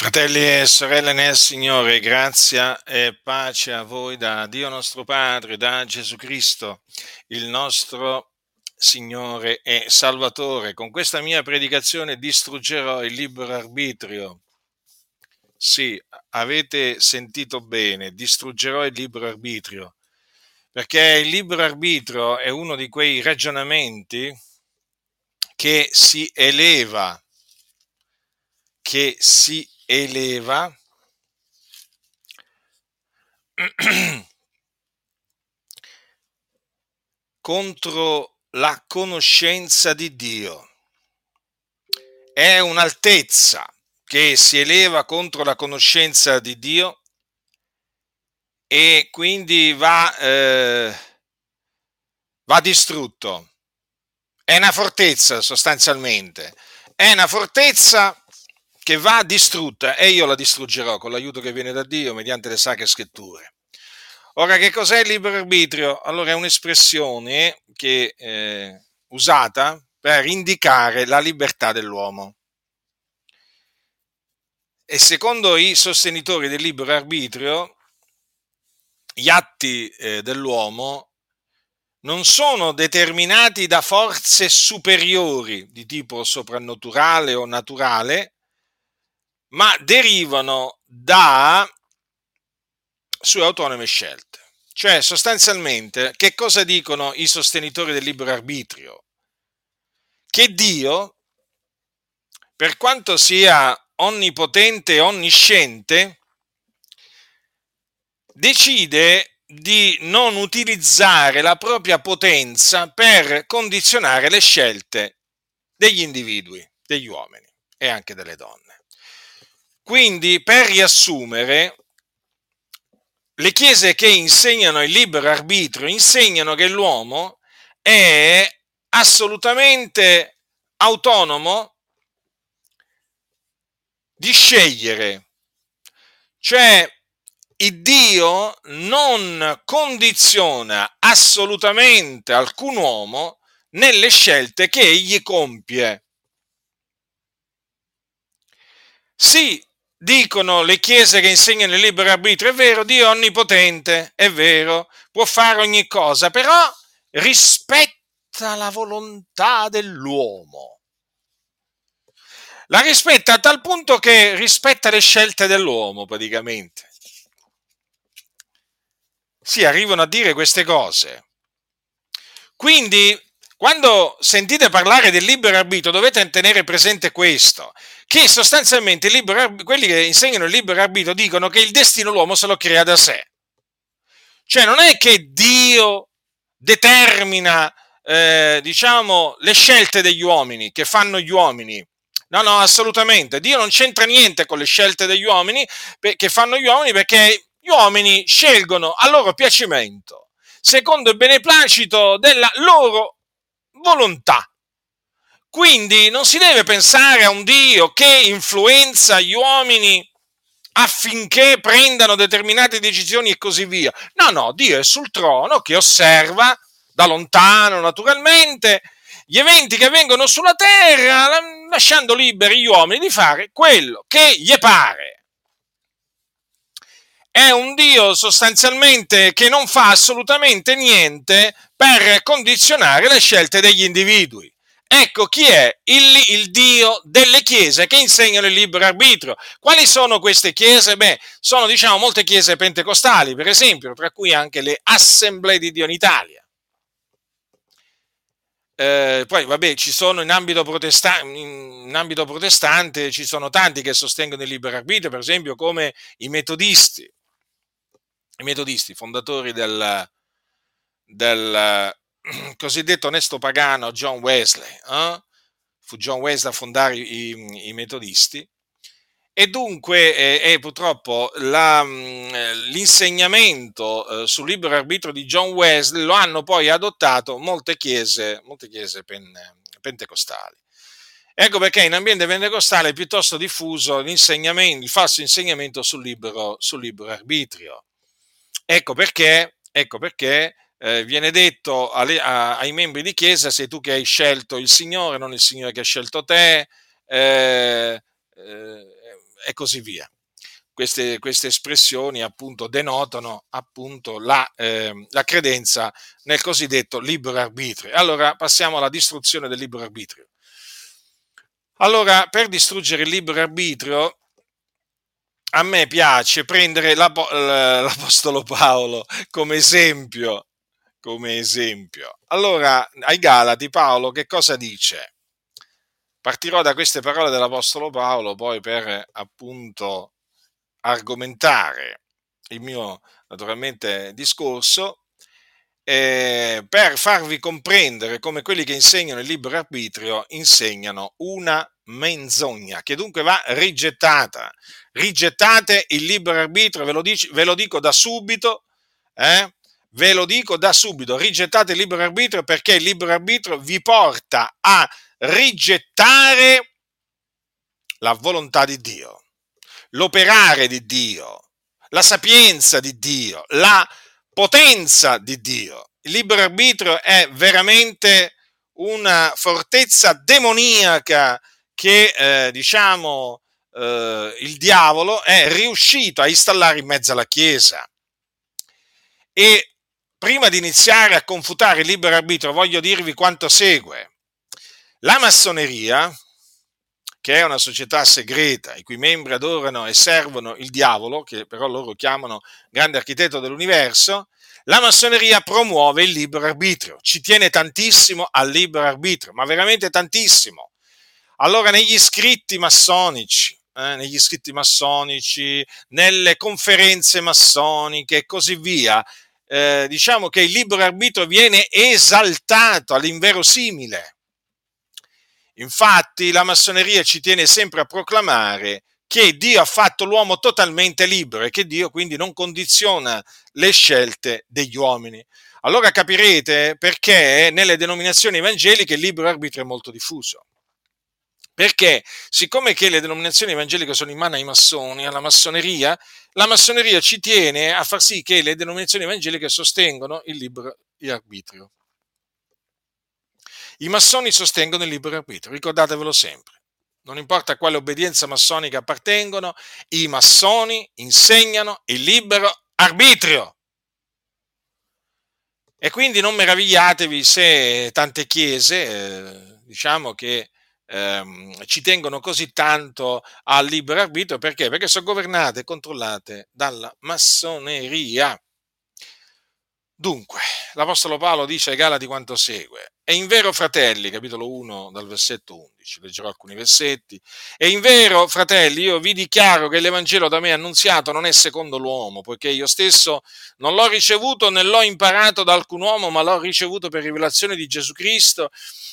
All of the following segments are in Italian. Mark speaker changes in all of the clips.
Speaker 1: Fratelli e sorelle nel Signore, grazia e pace a voi da Dio nostro Padre, da Gesù Cristo, il nostro Signore e Salvatore. Con questa mia predicazione distruggerò il libero arbitrio. Sì, avete sentito bene, distruggerò il libero arbitrio, perché il libero arbitrio è uno di quei ragionamenti che si eleva, che si eleva contro la conoscenza di Dio. È un'altezza che si eleva contro la conoscenza di Dio e quindi va, eh, va distrutto. È una fortezza sostanzialmente. È una fortezza che va distrutta e io la distruggerò con l'aiuto che viene da Dio mediante le sacre scritture. Ora, che cos'è il libero arbitrio? Allora, è un'espressione che, eh, usata per indicare la libertà dell'uomo. E secondo i sostenitori del libero arbitrio, gli atti eh, dell'uomo non sono determinati da forze superiori di tipo soprannaturale o naturale, ma derivano da sue autonome scelte. Cioè, sostanzialmente, che cosa dicono i sostenitori del libero arbitrio? Che Dio, per quanto sia onnipotente e onnisciente, decide di non utilizzare la propria potenza per condizionare le scelte degli individui, degli uomini e anche delle donne. Quindi, per riassumere, le chiese che insegnano il libero arbitrio insegnano che l'uomo è assolutamente autonomo di scegliere, cioè il Dio non condiziona assolutamente alcun uomo nelle scelte che egli compie. Sì, dicono le chiese che insegnano il libero arbitrio, è vero, Dio è onnipotente, è vero, può fare ogni cosa, però rispetta la volontà dell'uomo. La rispetta a tal punto che rispetta le scelte dell'uomo, praticamente. Sì, arrivano a dire queste cose. Quindi quando sentite parlare del libero arbitrio dovete tenere presente questo, che sostanzialmente libero, quelli che insegnano il libero arbitrio dicono che il destino l'uomo se lo crea da sé. Cioè non è che Dio determina, eh, diciamo, le scelte degli uomini, che fanno gli uomini. No, no, assolutamente. Dio non c'entra niente con le scelte degli uomini che fanno gli uomini perché gli uomini scelgono a loro piacimento, secondo il beneplacito della loro volontà. Quindi non si deve pensare a un Dio che influenza gli uomini affinché prendano determinate decisioni e così via. No, no, Dio è sul trono che osserva da lontano naturalmente gli eventi che avvengono sulla terra, lasciando liberi gli uomini di fare quello che gli pare è un Dio sostanzialmente che non fa assolutamente niente per condizionare le scelte degli individui. Ecco chi è il, il, Dio delle chiese che insegnano il libero arbitrio. Quali sono queste chiese? Beh, sono diciamo molte chiese pentecostali, per esempio, tra cui anche le assemblee di Dio in Italia. Eh, poi, vabbè, ci sono in ambito, protesta- in ambito protestante, ci sono tanti che sostengono il libero arbitrio, per esempio come i metodisti i metodisti, fondatori del, del cosiddetto onesto pagano John Wesley. Eh? Fu John Wesley a fondare i, i metodisti. E dunque, eh, purtroppo, la, mm, l'insegnamento eh, sul libero arbitrio di John Wesley lo hanno poi adottato molte chiese, molte chiese pen, pentecostali. Ecco perché in ambiente pentecostale è piuttosto diffuso il falso insegnamento sul libero, sul libero arbitrio. Ecco perché, ecco perché eh, viene detto alle, a, ai membri di chiesa sei tu che hai scelto il Signore, non il Signore che ha scelto te. Eh, eh, e così via. Queste, queste, espressioni appunto denotano appunto la, eh, la, credenza nel cosiddetto libero arbitrio. Allora passiamo alla distruzione del libero arbitrio. Allora, per distruggere il libero arbitrio, a me piace prendere l'Apostolo Paolo come esempio, come esempio. Allora, ai Galati Paolo che cosa dice? Partirò da queste parole dell'Apostolo Paolo poi per appunto argomentare il mio naturalmente discorso eh, per farvi comprendere come quelli che insegnano il libero arbitrio insegnano una menzogna che dunque va rigettata. Rigettate il libero arbitrio, ve lo, dico, ve lo dico da subito, eh? Ve lo dico da subito, rigettate il libero arbitrio perché il libero arbitrio vi porta a rigettare la volontà di Dio, l'operare di Dio, la sapienza di Dio, la potenza di Dio. Il libero arbitrio è veramente una fortezza demoniaca che, eh, diciamo, eh, il diavolo è riuscito a installare in mezzo alla Chiesa. E prima di iniziare a confutare il libero arbitrio voglio dirvi quanto segue. La massoneria, che è una società segreta, i cui membri adorano e servono il diavolo, che però loro chiamano grande architetto dell'universo, la massoneria promuove il libero arbitrio, ci tiene tantissimo al libero arbitrio, ma veramente tantissimo. Allora, negli scritti massonici, eh, negli scritti massonici, nelle conferenze massoniche e così via, eh, diciamo che il libero arbitrio viene esaltato all'inverosimile. Infatti la massoneria ci tiene sempre a proclamare che Dio ha fatto l'uomo totalmente libero e che Dio quindi non condiziona le scelte degli uomini. Allora capirete perché nelle denominazioni evangeliche il libero arbitrio è molto diffuso. Perché siccome che le denominazioni evangeliche sono in mano ai massoni, alla massoneria, la massoneria ci tiene a far sì che le denominazioni evangeliche sostengono il libero arbitrio. I massoni sostengono il libero arbitrio, ricordatevelo sempre. Non importa a quale obbedienza massonica appartengono, i massoni insegnano il libero arbitrio. E quindi non meravigliatevi se tante chiese, eh, diciamo che ehm, ci tengono così tanto al libero arbitrio, perché? Perché sono governate e controllate dalla massoneria. Dunque, l'Apostolo Paolo dice ai Galati quanto segue. E in vero, fratelli, capitolo 1 dal versetto 11, leggerò alcuni versetti. E in vero, fratelli, io vi dichiaro che l'Evangelo da me annunziato non è secondo l'uomo, poiché io stesso non l'ho ricevuto né l'ho imparato da alcun uomo, ma l'ho ricevuto per rivelazione di Gesù Cristo.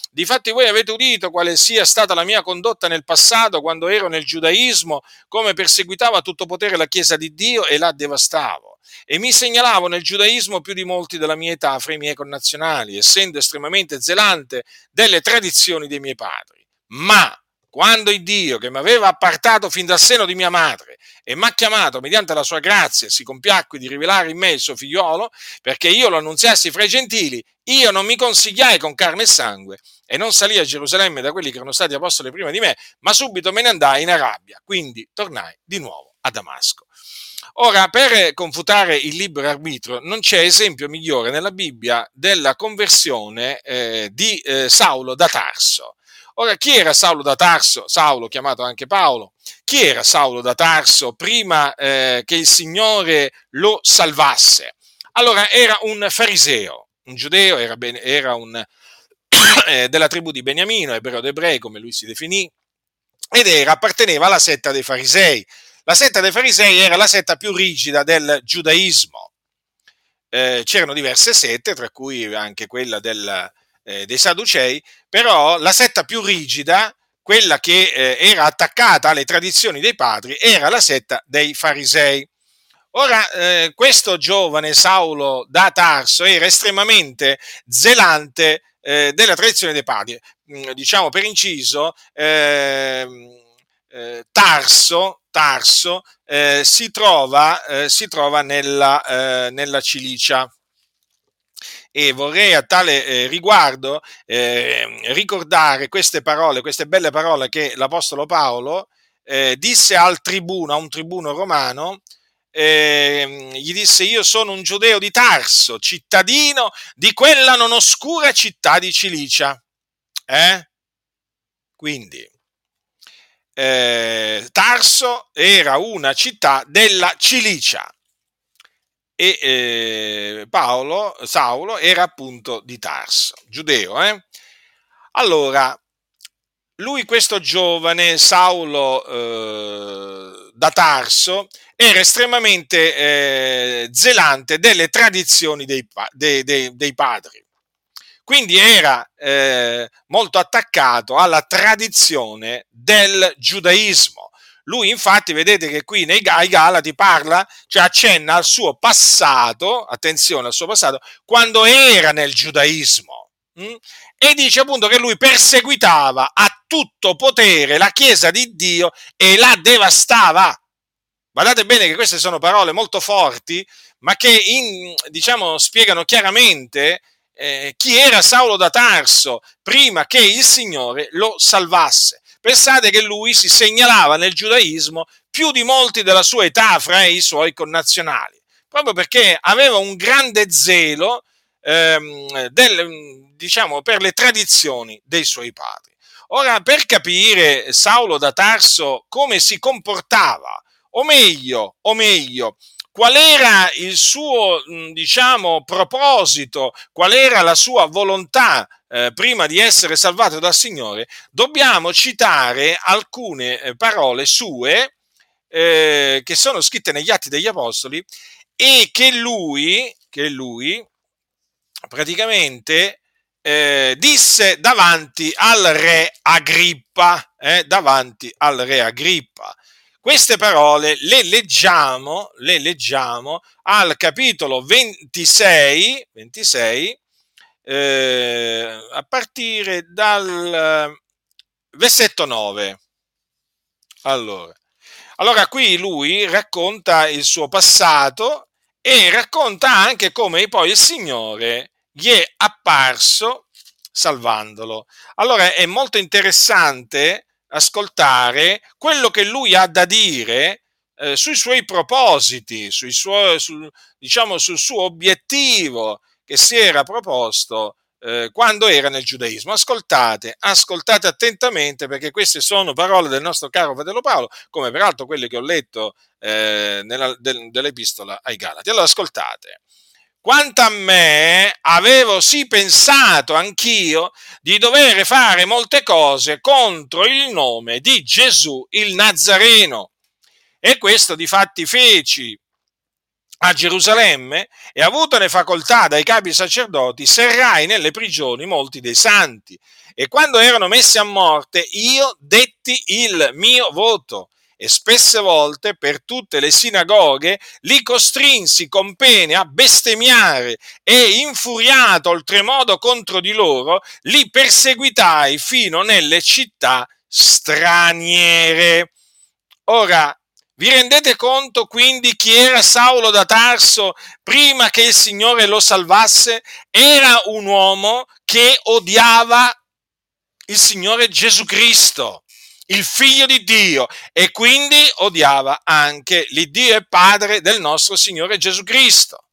Speaker 1: Difatti voi avete udito quale sia stata la mia condotta nel passato, quando ero nel giudaismo, come perseguitavo a tutto potere la Chiesa di Dio e la devastavo e mi segnalavo nel giudaismo più di molti della mia età fra i miei connazionali, essendo estremamente zelante delle tradizioni dei miei padri. Ma quando il Dio che mi aveva appartato fin dal seno di mia madre e mi ha chiamato mediante la sua grazia, si compiacque di rivelare in me il suo figliolo, perché io lo annunziassi fra i gentili, io non mi consigliai con carne e sangue e non salì a Gerusalemme da quelli che erano stati apostoli prima di me, ma subito me ne andai in Arabia, quindi tornai di nuovo a Damasco. Ora, per confutare il libero arbitrio, non c'è esempio migliore nella Bibbia della conversione eh, di eh, Saulo da Tarso. Ora, chi era Saulo da Tarso? Saulo, chiamato anche Paolo. Chi era Saulo da Tarso prima eh, che il Signore lo salvasse? Allora, era un fariseo, un giudeo, era, ben, era un, eh, della tribù di Beniamino, ebreo d'ebrei, come lui si definì, ed era, apparteneva alla setta dei farisei la setta dei farisei era la setta più rigida del giudaismo. Eh, c'erano diverse sette, tra cui anche quella del, eh, dei Sadducei, però la setta più rigida, quella che eh, era attaccata alle tradizioni dei padri, era la setta dei farisei. Ora, eh, questo giovane Saulo da Tarso era estremamente zelante eh, della tradizione dei padri. Mm, diciamo per inciso, ehm, eh, Tarso, Tarso eh, si trova, eh, si trova nella, nella, Cilicia. E vorrei a tale eh, riguardo eh, ricordare queste parole, queste belle parole che l'Apostolo Paolo eh, disse al tribuno, a un tribuno romano, eh, gli disse io sono un giudeo di Tarso, cittadino di quella non oscura città di Cilicia. Eh? Quindi, eh, Tarso era una città della Cilicia e eh, Paolo, Saulo era appunto di Tarso, giudeo. Eh? Allora, lui, questo giovane Saulo eh, da Tarso, era estremamente eh, zelante delle tradizioni dei, dei, dei, dei padri. Quindi era eh, molto attaccato alla tradizione del giudaismo. Lui infatti, vedete che qui nei Galati parla, cioè accenna al suo passato, attenzione al suo passato, quando era nel giudaismo. Hm? E dice appunto che lui perseguitava a tutto potere la Chiesa di Dio e la devastava. Guardate bene che queste sono parole molto forti, ma che in, diciamo, spiegano chiaramente eh, chi era Saulo da Tarso prima che il Signore lo salvasse. Pensate che lui si segnalava nel giudaismo più di molti della sua età fra i suoi connazionali, proprio perché aveva un grande zelo ehm, del, diciamo, per le tradizioni dei suoi padri. Ora, per capire Saulo da Tarso come si comportava, o meglio, o meglio, qual era il suo, diciamo, proposito, qual era la sua volontà eh, prima di essere salvato dal Signore, dobbiamo citare alcune eh, parole sue eh, che sono scritte negli Atti degli Apostoli e che lui, che lui praticamente eh, disse davanti al re Agrippa, eh, davanti al re Agrippa. Queste parole le leggiamo, le leggiamo al capitolo 26, 26 eh, a partire dal versetto 9. Allora, allora, qui lui racconta il suo passato e racconta anche come poi il Signore gli è apparso salvandolo. Allora è molto interessante ascoltare quello che lui ha da dire eh, sui suoi propositi, sui suoi, sul, diciamo sul suo obiettivo che si era proposto eh, quando era nel giudaismo. Ascoltate, ascoltate attentamente perché queste sono parole del nostro caro fratello Paolo, come peraltro quelle che ho letto eh, nella, del, dell'epistola ai Galati. Allora ascoltate. Quanto a me, avevo sì pensato anch'io di dover fare molte cose contro il nome di Gesù il Nazareno. E questo di fatti feci a Gerusalemme e avutone facoltà dai capi sacerdoti, serrai nelle prigioni molti dei santi. E quando erano messi a morte, io detti il mio voto e spesse volte per tutte le sinagoghe li costrinsi con pene a bestemmiare e infuriato oltremodo contro di loro li perseguitai fino nelle città straniere. Ora, vi rendete conto quindi chi era Saulo da Tarso prima che il Signore lo salvasse? Era un uomo che odiava il Signore Gesù Cristo il figlio di Dio e quindi odiava anche l'Iddio e Padre del nostro Signore Gesù Cristo,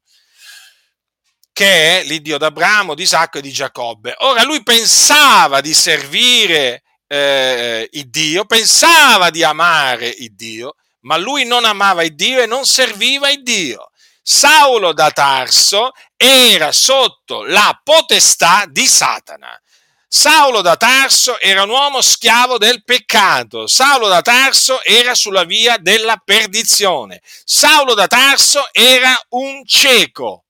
Speaker 1: che è l'Iddio d'Abramo, di Isacco e di Giacobbe. Ora lui pensava di servire eh, Dio, pensava di amare Dio, ma lui non amava Dio e non serviva Dio. Saulo da Tarso era sotto la potestà di Satana. Saulo da Tarso era un uomo schiavo del peccato. Saulo da Tarso era sulla via della perdizione. Saulo da Tarso era un cieco.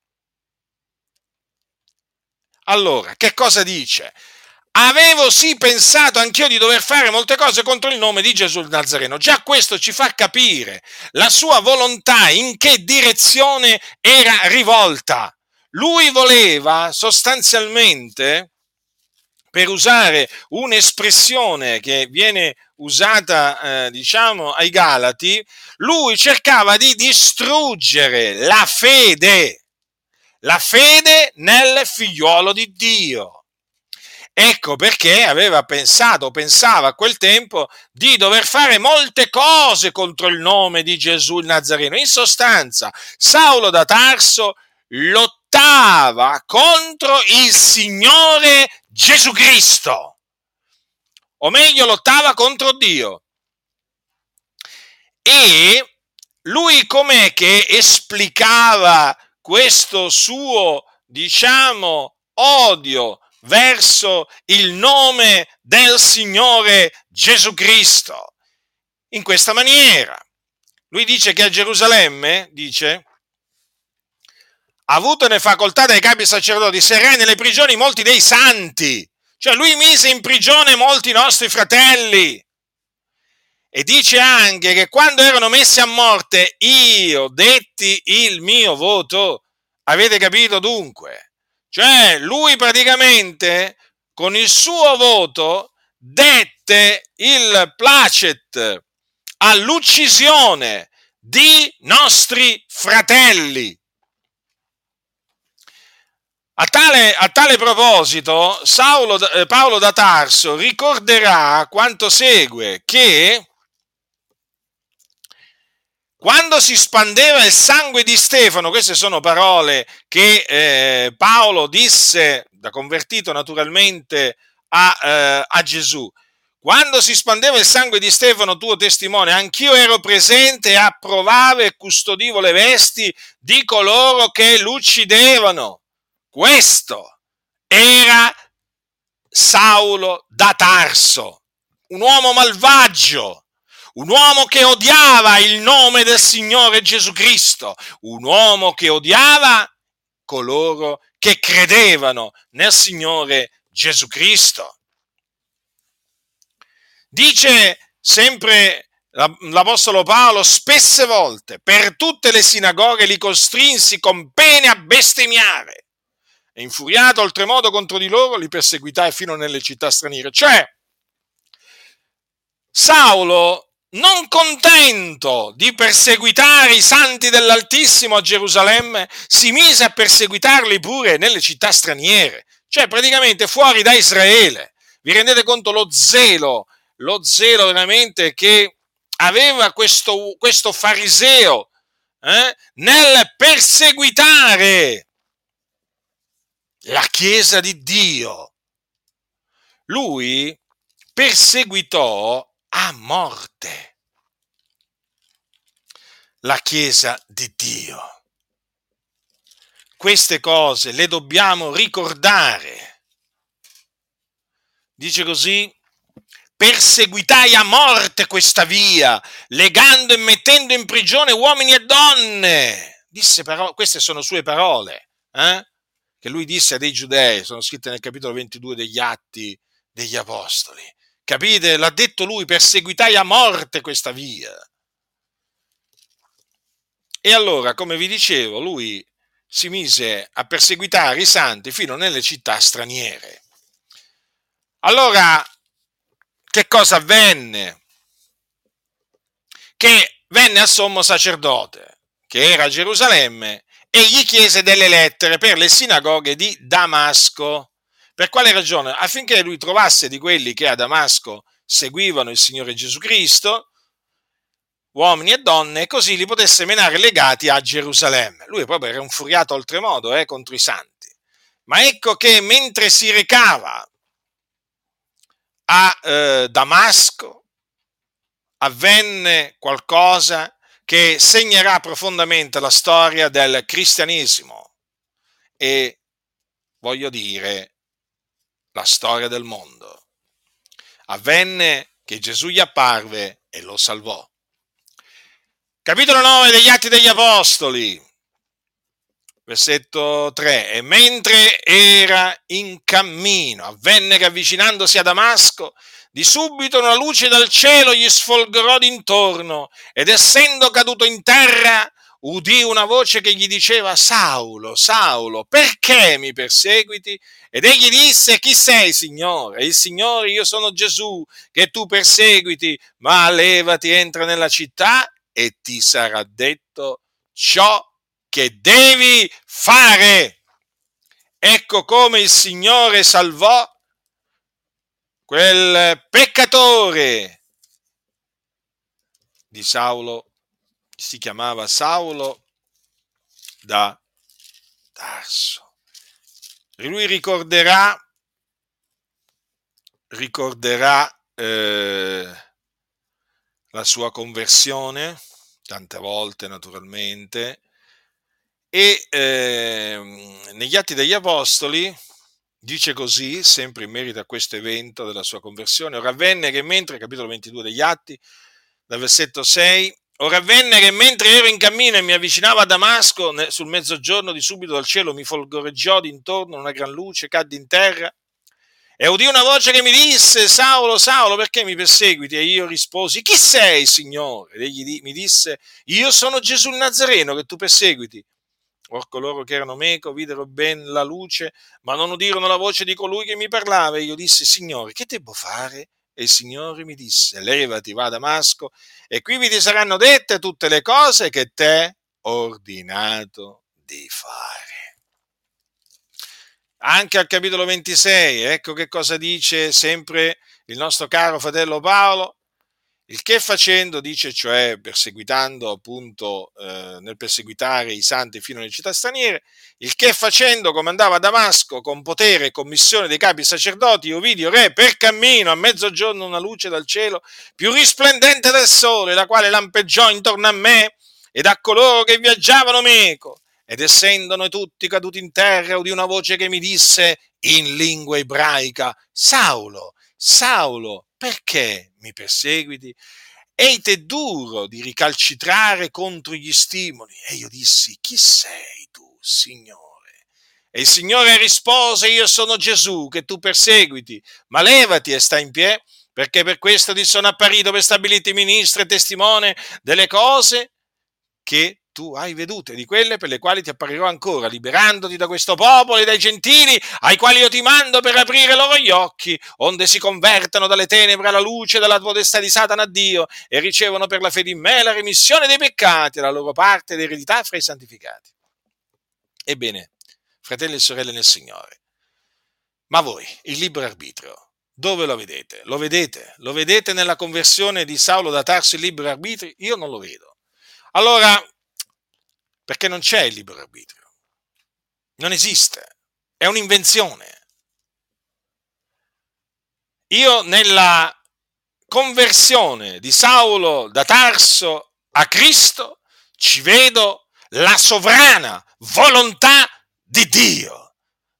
Speaker 1: Allora, che cosa dice? Avevo sì pensato anch'io di dover fare molte cose contro il nome di Gesù il Nazareno. Già questo ci fa capire la sua volontà, in che direzione era rivolta. Lui voleva sostanzialmente per usare un'espressione che viene usata, eh, diciamo, ai Galati, lui cercava di distruggere la fede, la fede nel figliuolo di Dio. Ecco perché aveva pensato, pensava a quel tempo di dover fare molte cose contro il nome di Gesù il Nazareno. In sostanza, Saulo da Tarso lottava contro il Signore Gesù Cristo, o meglio lottava contro Dio. E lui com'è che esplicava questo suo, diciamo, odio verso il nome del Signore Gesù Cristo. In questa maniera. Lui dice che a Gerusalemme, dice, avutone facoltà dai capi sacerdoti, serrai nelle prigioni molti dei santi. Cioè lui mise in prigione molti nostri fratelli. E dice anche che quando erano messi a morte io detti il mio voto. Avete capito dunque? Cioè, lui praticamente con il suo voto dette il placet all'uccisione di nostri fratelli. A tale, a tale proposito, Saulo, eh, Paolo da Tarso ricorderà quanto segue, che quando si spandeva il sangue di Stefano, queste sono parole che eh, Paolo disse, da convertito naturalmente a, eh, a Gesù, quando si spandeva il sangue di Stefano, tuo testimone, anch'io ero presente e approvavo e custodivo le vesti di coloro che l'uccidevano. Questo era Saulo da Tarso, un uomo malvagio, un uomo che odiava il nome del Signore Gesù Cristo, un uomo che odiava coloro che credevano nel Signore Gesù Cristo. Dice sempre l'Apostolo Paolo spesse volte, per tutte le sinagoghe li costrinsi con pene a bestemmiare. E infuriato oltremodo contro di loro, li perseguitai fino nelle città straniere. Cioè, Saulo non contento di perseguitare i santi dell'Altissimo a Gerusalemme, si mise a perseguitarli pure nelle città straniere, cioè praticamente fuori da Israele. Vi rendete conto lo zelo, lo zelo veramente che aveva questo, questo fariseo eh, nel perseguitare la Chiesa di Dio. Lui perseguitò a morte la Chiesa di Dio. Queste cose le dobbiamo ricordare. Dice così, perseguitai a morte questa via, legando e mettendo in prigione uomini e donne. Disse però, queste sono sue parole, eh? Che lui disse a dei giudei, sono scritte nel capitolo 22 degli Atti degli Apostoli. Capite? L'ha detto lui, perseguitai a morte questa via. E allora, come vi dicevo, lui si mise a perseguitare i santi fino nelle città straniere. Allora, che cosa avvenne? Che venne al sommo sacerdote, che era a Gerusalemme, e gli chiese delle lettere per le sinagoghe di Damasco. Per quale ragione? Affinché lui trovasse di quelli che a Damasco seguivano il Signore Gesù Cristo, uomini e donne, e così li potesse menare legati a Gerusalemme. Lui proprio era infuriato oltremodo eh, contro i santi. Ma ecco che mentre si recava a eh, Damasco, avvenne qualcosa che segnerà profondamente la storia del cristianesimo e voglio dire la storia del mondo. Avvenne che Gesù gli apparve e lo salvò. Capitolo 9 degli Atti degli Apostoli, versetto 3. E mentre era in cammino, avvenne che avvicinandosi a Damasco, di subito una luce dal cielo gli sfolgorò d'intorno ed essendo caduto in terra, udì una voce che gli diceva, Saulo, Saulo, perché mi perseguiti? Ed egli disse, chi sei, Signore? Il Signore, io sono Gesù, che tu perseguiti, ma levati, entra nella città e ti sarà detto ciò che devi fare. Ecco come il Signore salvò quel peccatore di Saulo, si chiamava Saulo da Tarso. Lui ricorderà, ricorderà eh, la sua conversione, tante volte naturalmente, e eh, negli Atti degli Apostoli dice così, sempre in merito a questo evento della sua conversione, ora avvenne che mentre, capitolo 22 degli Atti, dal versetto 6, ora avvenne che mentre ero in cammino e mi avvicinavo a Damasco, sul mezzogiorno di subito dal cielo mi folgoreggiò d'intorno una gran luce, caddi in terra e udì una voce che mi disse, Saulo, Saulo, perché mi perseguiti? E io risposi, chi sei, Signore? Ed egli mi disse, io sono Gesù il Nazareno che tu perseguiti. Or coloro che erano meco videro ben la luce, ma non udirono la voce di colui che mi parlava. E io dissi, Signore, che devo fare? E il Signore mi disse, levati, va a Damasco, e qui vi ti saranno dette tutte le cose che te ordinato di fare anche al capitolo 26, ecco che cosa dice sempre il nostro caro fratello Paolo, il che facendo, dice cioè perseguitando appunto eh, nel perseguitare i santi fino alle città straniere, il che facendo comandava a Damasco con potere e commissione dei capi sacerdoti, io vidi, re, per cammino a mezzogiorno una luce dal cielo più risplendente del sole, la quale lampeggiò intorno a me ed a coloro che viaggiavano meco ed essendo noi tutti caduti in terra, udì una voce che mi disse in lingua ebraica, Saulo, Saulo, perché mi perseguiti? Eite duro di ricalcitrare contro gli stimoli. E io dissi, chi sei tu, Signore? E il Signore rispose, io sono Gesù che tu perseguiti, ma levati e sta in piedi, perché per questo ti sono apparito per stabilirti ministro e testimone delle cose che tu hai vedute di quelle per le quali ti apparirò ancora, liberandoti da questo popolo e dai gentili, ai quali io ti mando per aprire loro gli occhi, onde si convertano dalle tenebre alla luce dalla potestà di Satana a Dio e ricevono per la fede in me la remissione dei peccati la loro parte d'eredità fra i santificati. Ebbene, fratelli e sorelle nel Signore, ma voi, il libero arbitrio, dove lo vedete? Lo vedete? Lo vedete nella conversione di Saulo da Tarso il libero arbitrio? Io non lo vedo. Allora, perché non c'è il libero arbitrio. Non esiste, è un'invenzione. Io nella conversione di Saulo da Tarso a Cristo ci vedo la sovrana volontà di Dio,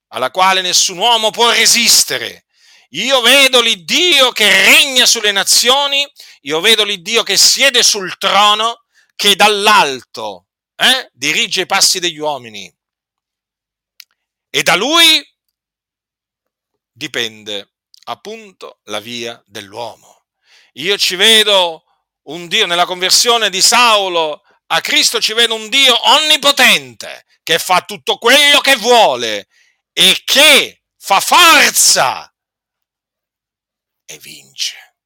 Speaker 1: alla quale nessun uomo può resistere. Io vedo l'Iddio che regna sulle nazioni, io vedo l'Iddio che siede sul trono, che dall'alto eh, dirige i passi degli uomini e da lui dipende appunto la via dell'uomo. Io ci vedo un Dio nella conversione di Saulo a Cristo, ci vedo un Dio onnipotente che fa tutto quello che vuole e che fa forza e vince.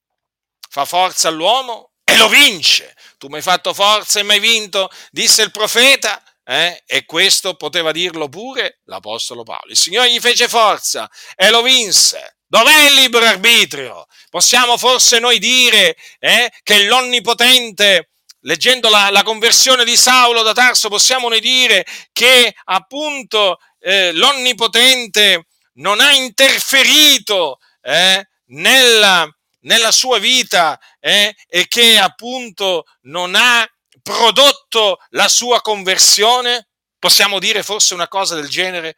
Speaker 1: Fa forza all'uomo e lo vince tu mi hai fatto forza e mi hai vinto, disse il profeta, eh? e questo poteva dirlo pure l'Apostolo Paolo. Il Signore gli fece forza e lo vinse. Dov'è il libero arbitrio? Possiamo forse noi dire eh, che l'Onnipotente, leggendo la, la, conversione di Saulo da Tarso, possiamo noi dire che appunto eh, l'Onnipotente non ha interferito eh, nella, nella sua vita eh, e che appunto non ha prodotto la sua conversione? Possiamo dire forse una cosa del genere?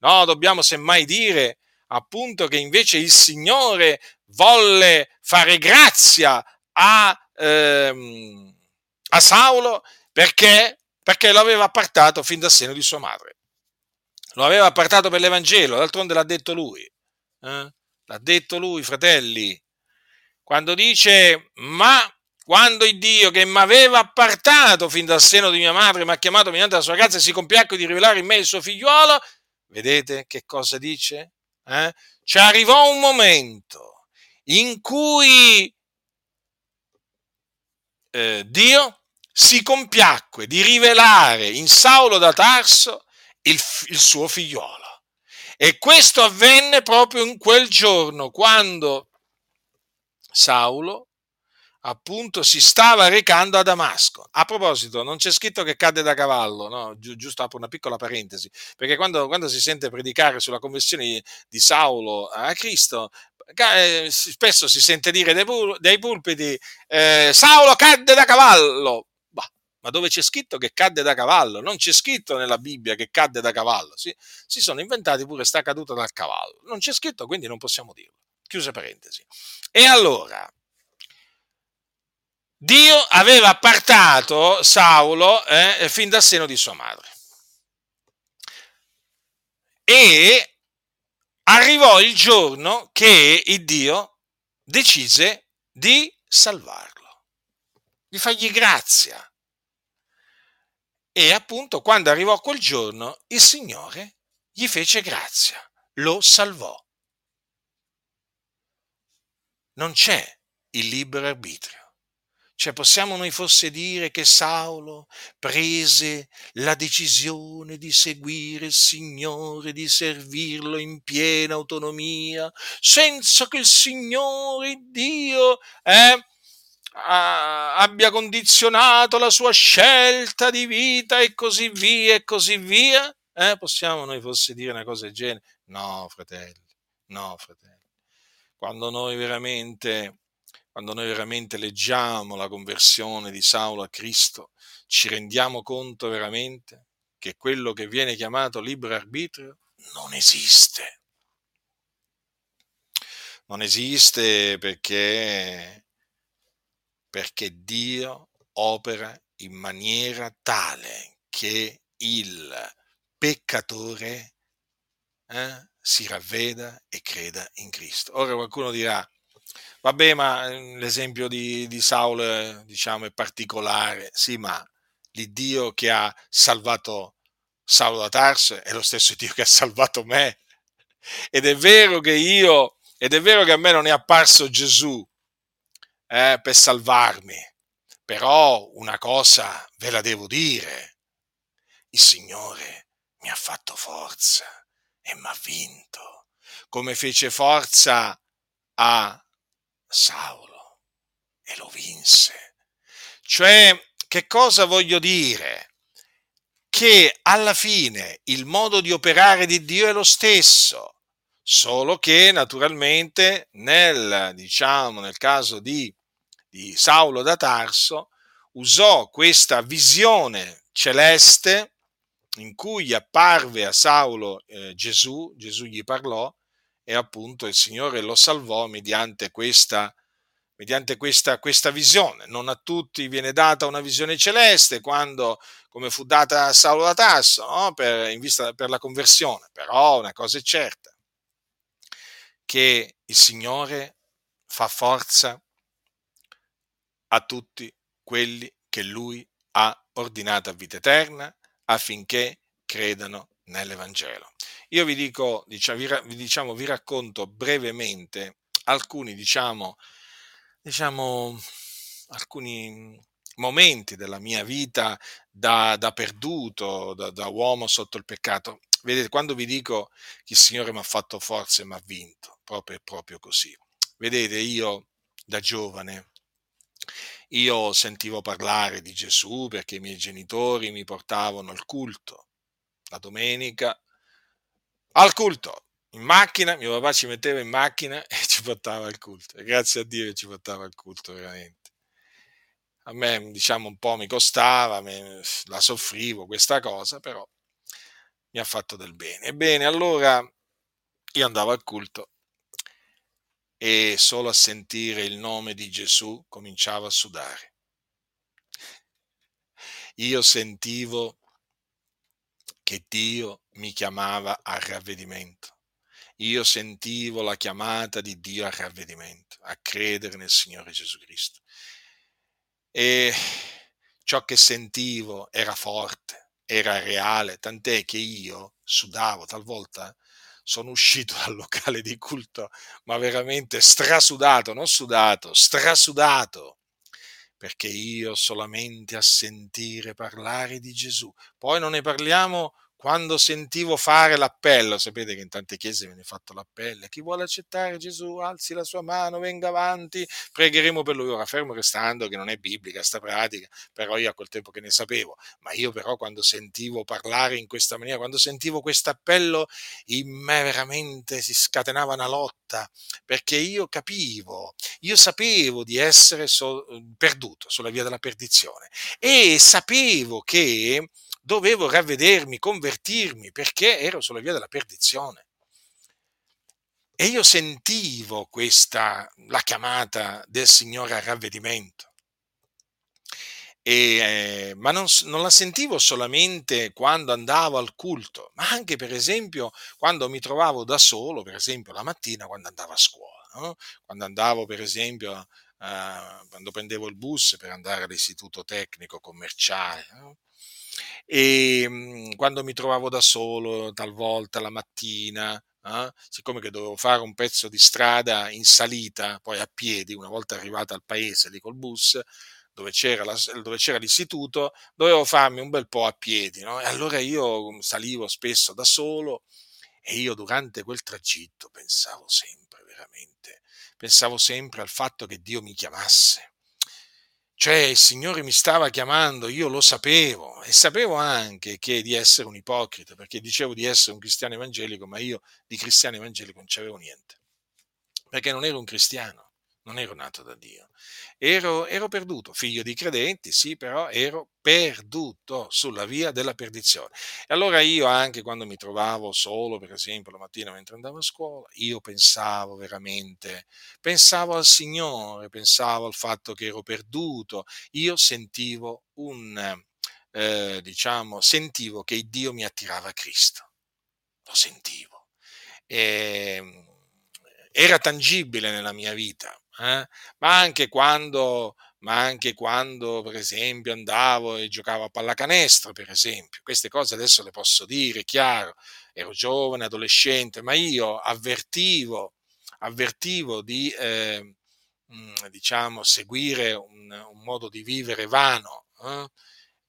Speaker 1: No, dobbiamo semmai dire appunto che invece il Signore volle fare grazia a, ehm, a Saulo perché, perché lo aveva appartato fin dal seno di sua madre. Lo aveva appartato per l'Evangelo, d'altronde l'ha detto lui. Eh? L'ha detto lui, fratelli quando dice, ma quando il Dio che mi aveva appartato fin dal seno di mia madre mi ha chiamato mediante la sua grazia e si compiacque di rivelare in me il suo figliuolo, vedete che cosa dice? Eh? Ci arrivò un momento in cui eh, Dio si compiacque di rivelare in Saulo da Tarso il, il suo figliuolo. E questo avvenne proprio in quel giorno, quando Saulo appunto si stava recando a Damasco. A proposito, non c'è scritto che cadde da cavallo, no? Gi- giusto apro una piccola parentesi, perché quando, quando, si sente predicare sulla conversione di Saulo a Cristo, eh, spesso si sente dire dai, pul- dai pulpiti eh, Saulo cadde da cavallo. Bah, ma dove c'è scritto che cadde da cavallo? Non c'è scritto nella Bibbia che cadde da cavallo. Si, si sono inventati pure sta caduta dal cavallo. Non c'è scritto, quindi non possiamo dirlo. Chiuse parentesi. E allora, Dio aveva appartato Saulo eh, fin dal seno di sua madre. E arrivò il giorno che il Dio decise di salvarlo, di fargli grazia. E appunto quando arrivò quel giorno il Signore gli fece grazia, lo salvò. Non c'è il libero arbitrio. Cioè possiamo noi forse dire che Saulo prese la decisione di seguire il Signore, di servirlo in piena autonomia, senza che il Signore Dio eh, abbia condizionato la sua scelta di vita e così via e così via? Eh, possiamo noi forse dire una cosa del genere? No, fratelli, no, fratelli. Quando noi veramente quando noi veramente leggiamo la conversione di Saulo a Cristo, ci rendiamo conto veramente che quello che viene chiamato libero arbitrio non esiste. Non esiste perché, perché Dio opera in maniera tale che il peccatore eh, si ravveda e creda in Cristo. Ora qualcuno dirà, Vabbè, ma ehm, l'esempio di, di Saulo è, diciamo, è particolare, sì, ma l'Iddio che ha salvato Saulo da Tarso è lo stesso Dio che ha salvato me. Ed è vero che io, ed è vero che a me non è apparso Gesù eh, per salvarmi, però una cosa ve la devo dire, il Signore mi ha fatto forza e ha vinto, come fece forza a Saulo e lo vinse. Cioè, che cosa voglio dire? Che alla fine il modo di operare di Dio è lo stesso, solo che naturalmente nel, diciamo, nel caso di, di Saulo da Tarso usò questa visione celeste in cui apparve a Saulo eh, Gesù, Gesù gli parlò e appunto il Signore lo salvò mediante questa, mediante questa, questa visione. Non a tutti viene data una visione celeste quando, come fu data a Saulo da Tasso, no? per, in vista per la conversione, però una cosa è certa, che il Signore fa forza a tutti quelli che Lui ha ordinato a vita eterna affinché credano nell'Evangelo. Io vi dico, diciamo, vi, racconto brevemente alcuni, diciamo, diciamo, alcuni momenti della mia vita da, da perduto, da, da, uomo sotto il peccato. Vedete, quando vi dico che il Signore mi ha fatto forza e mi ha vinto, proprio è proprio così. Vedete, io da giovane, io sentivo parlare di Gesù perché i miei genitori mi portavano al culto la domenica al culto in macchina, mio papà ci metteva in macchina e ci portava al culto. E grazie a Dio che ci portava al culto, veramente. A me, diciamo, un po' mi costava, me, la soffrivo questa cosa, però mi ha fatto del bene. Ebbene, allora io andavo al culto e solo a sentire il nome di Gesù cominciavo a sudare. Io sentivo che Dio mi chiamava al ravvedimento. Io sentivo la chiamata di Dio al ravvedimento, a credere nel Signore Gesù Cristo. E ciò che sentivo era forte, era reale, tant'è che io sudavo, talvolta sono uscito dal locale di culto, ma veramente strasudato, non sudato, strasudato, perché io solamente a sentire parlare di Gesù. Poi non ne parliamo quando sentivo fare l'appello, sapete che in tante chiese viene fatto l'appello, chi vuole accettare Gesù alzi la sua mano, venga avanti, pregheremo per lui. Ora fermo restando che non è biblica sta pratica, però io a quel tempo che ne sapevo, ma io però quando sentivo parlare in questa maniera, quando sentivo questo appello, in me veramente si scatenava una lotta, perché io capivo, io sapevo di essere so- perduto sulla via della perdizione e sapevo che dovevo ravvedermi, convertirmi, perché ero sulla via della perdizione. E io sentivo questa, la chiamata del Signore al ravvedimento. E, eh, ma non, non, la sentivo solamente quando andavo al culto, ma anche per esempio quando mi trovavo da solo, per esempio la mattina quando andavo a scuola, no? quando andavo per esempio, eh, quando prendevo il bus per andare all'istituto tecnico commerciale. No? E mh, quando mi trovavo da solo, talvolta la mattina, eh, siccome che dovevo fare un pezzo di strada in salita, poi a piedi, una volta arrivata al paese lì col bus, dove c'era, la, dove c'era l'istituto, dovevo farmi un bel po' a piedi, no? E allora io salivo spesso da solo e io durante quel tragitto pensavo sempre, veramente, pensavo sempre al fatto che Dio mi chiamasse cioè il Signore mi stava chiamando, io lo sapevo e sapevo anche che di essere un ipocrita, perché dicevo di essere un cristiano evangelico, ma io di cristiano evangelico non c'avevo niente, perché non ero un cristiano non ero nato da Dio. Ero, ero, perduto, figlio di credenti, sì, però ero perduto sulla via della perdizione. E allora io anche quando mi trovavo solo, per esempio la mattina mentre andavo a scuola, io pensavo veramente, pensavo al Signore, pensavo al fatto che ero perduto, io sentivo un, eh, diciamo, sentivo che Dio mi attirava a Cristo, lo sentivo. E, era tangibile nella mia vita eh? ma, anche quando, ma anche quando, per esempio, andavo e giocavo a pallacanestro, per esempio. Queste cose adesso le posso dire, chiaro, ero giovane, adolescente, ma io avvertivo, avvertivo di, eh, diciamo, seguire un, un, modo di vivere vano. Eh?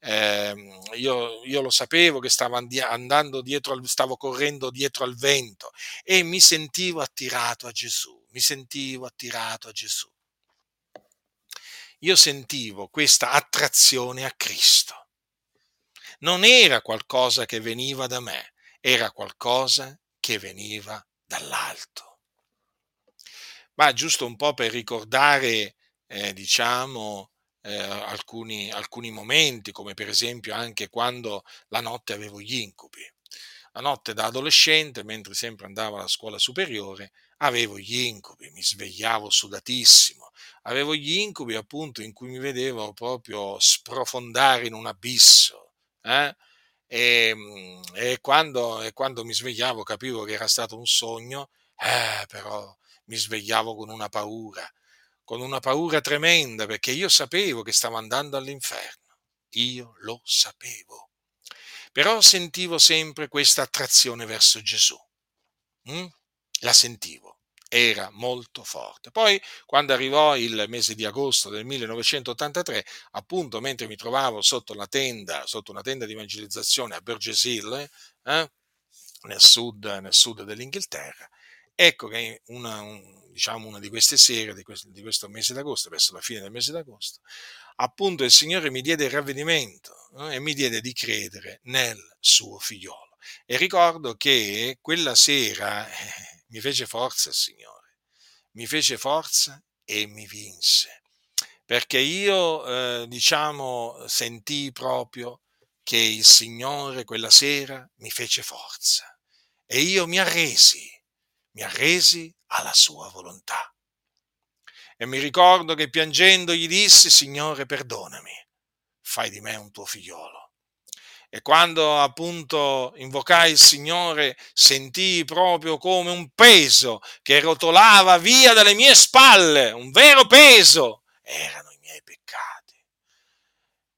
Speaker 1: Eh, io, io, lo sapevo che stavo andando dietro, stavo correndo dietro al vento e mi sentivo attirato a Gesù mi sentivo attirato a Gesù. Io sentivo questa attrazione a Cristo. Non era qualcosa che veniva da me, era qualcosa che veniva dall'alto. Ma giusto un po' per ricordare, eh, diciamo, eh, alcuni, alcuni momenti, come per esempio anche quando la notte avevo gli incubi. La notte da adolescente, mentre sempre andavo alla scuola superiore, avevo gli incubi, mi svegliavo sudatissimo, avevo gli incubi appunto in cui mi vedevo proprio sprofondare in un abisso. Eh? E, mm, e, quando, e, quando, mi svegliavo capivo che era stato un sogno, eh, però mi svegliavo con una paura, con una paura tremenda perché io sapevo che stavo andando all'inferno, io lo sapevo, però sentivo sempre questa attrazione verso Gesù. Mm? La sentivo era molto forte. Poi, quando arrivò il mese di agosto del 1983, appunto mentre mi trovavo sotto una tenda, sotto una tenda di evangelizzazione a Burgess Hill, eh, nel, sud, nel, sud, dell'Inghilterra, ecco che una, un, diciamo una di queste sere di questo, di questo, mese d'agosto, verso la fine del mese d'agosto, appunto il Signore mi diede il ravvedimento eh, e mi diede di credere nel suo figliolo. E ricordo che quella sera... Eh, mi fece forza il Signore, mi fece forza e mi vinse, perché io, eh, diciamo, sentii proprio che il Signore quella sera mi fece forza e io mi arresi, mi arresi alla sua volontà. E mi ricordo che piangendo gli dissi, Signore, perdonami, fai di me un tuo figliolo e quando appunto invocai il Signore sentii proprio come un peso che rotolava via dalle mie spalle, un vero peso, erano i miei peccati.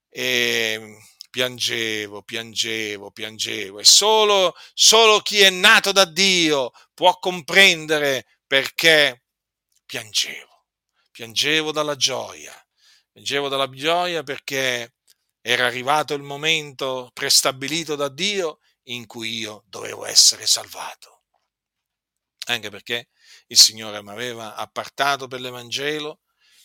Speaker 1: E piangevo, piangevo, piangevo. E solo, solo chi è nato da Dio può comprendere perché piangevo, piangevo dalla gioia, piangevo dalla gioia perché era arrivato il momento prestabilito da Dio in cui io dovevo essere salvato. Anche perché il Signore mi aveva appartato per l'Evangelo,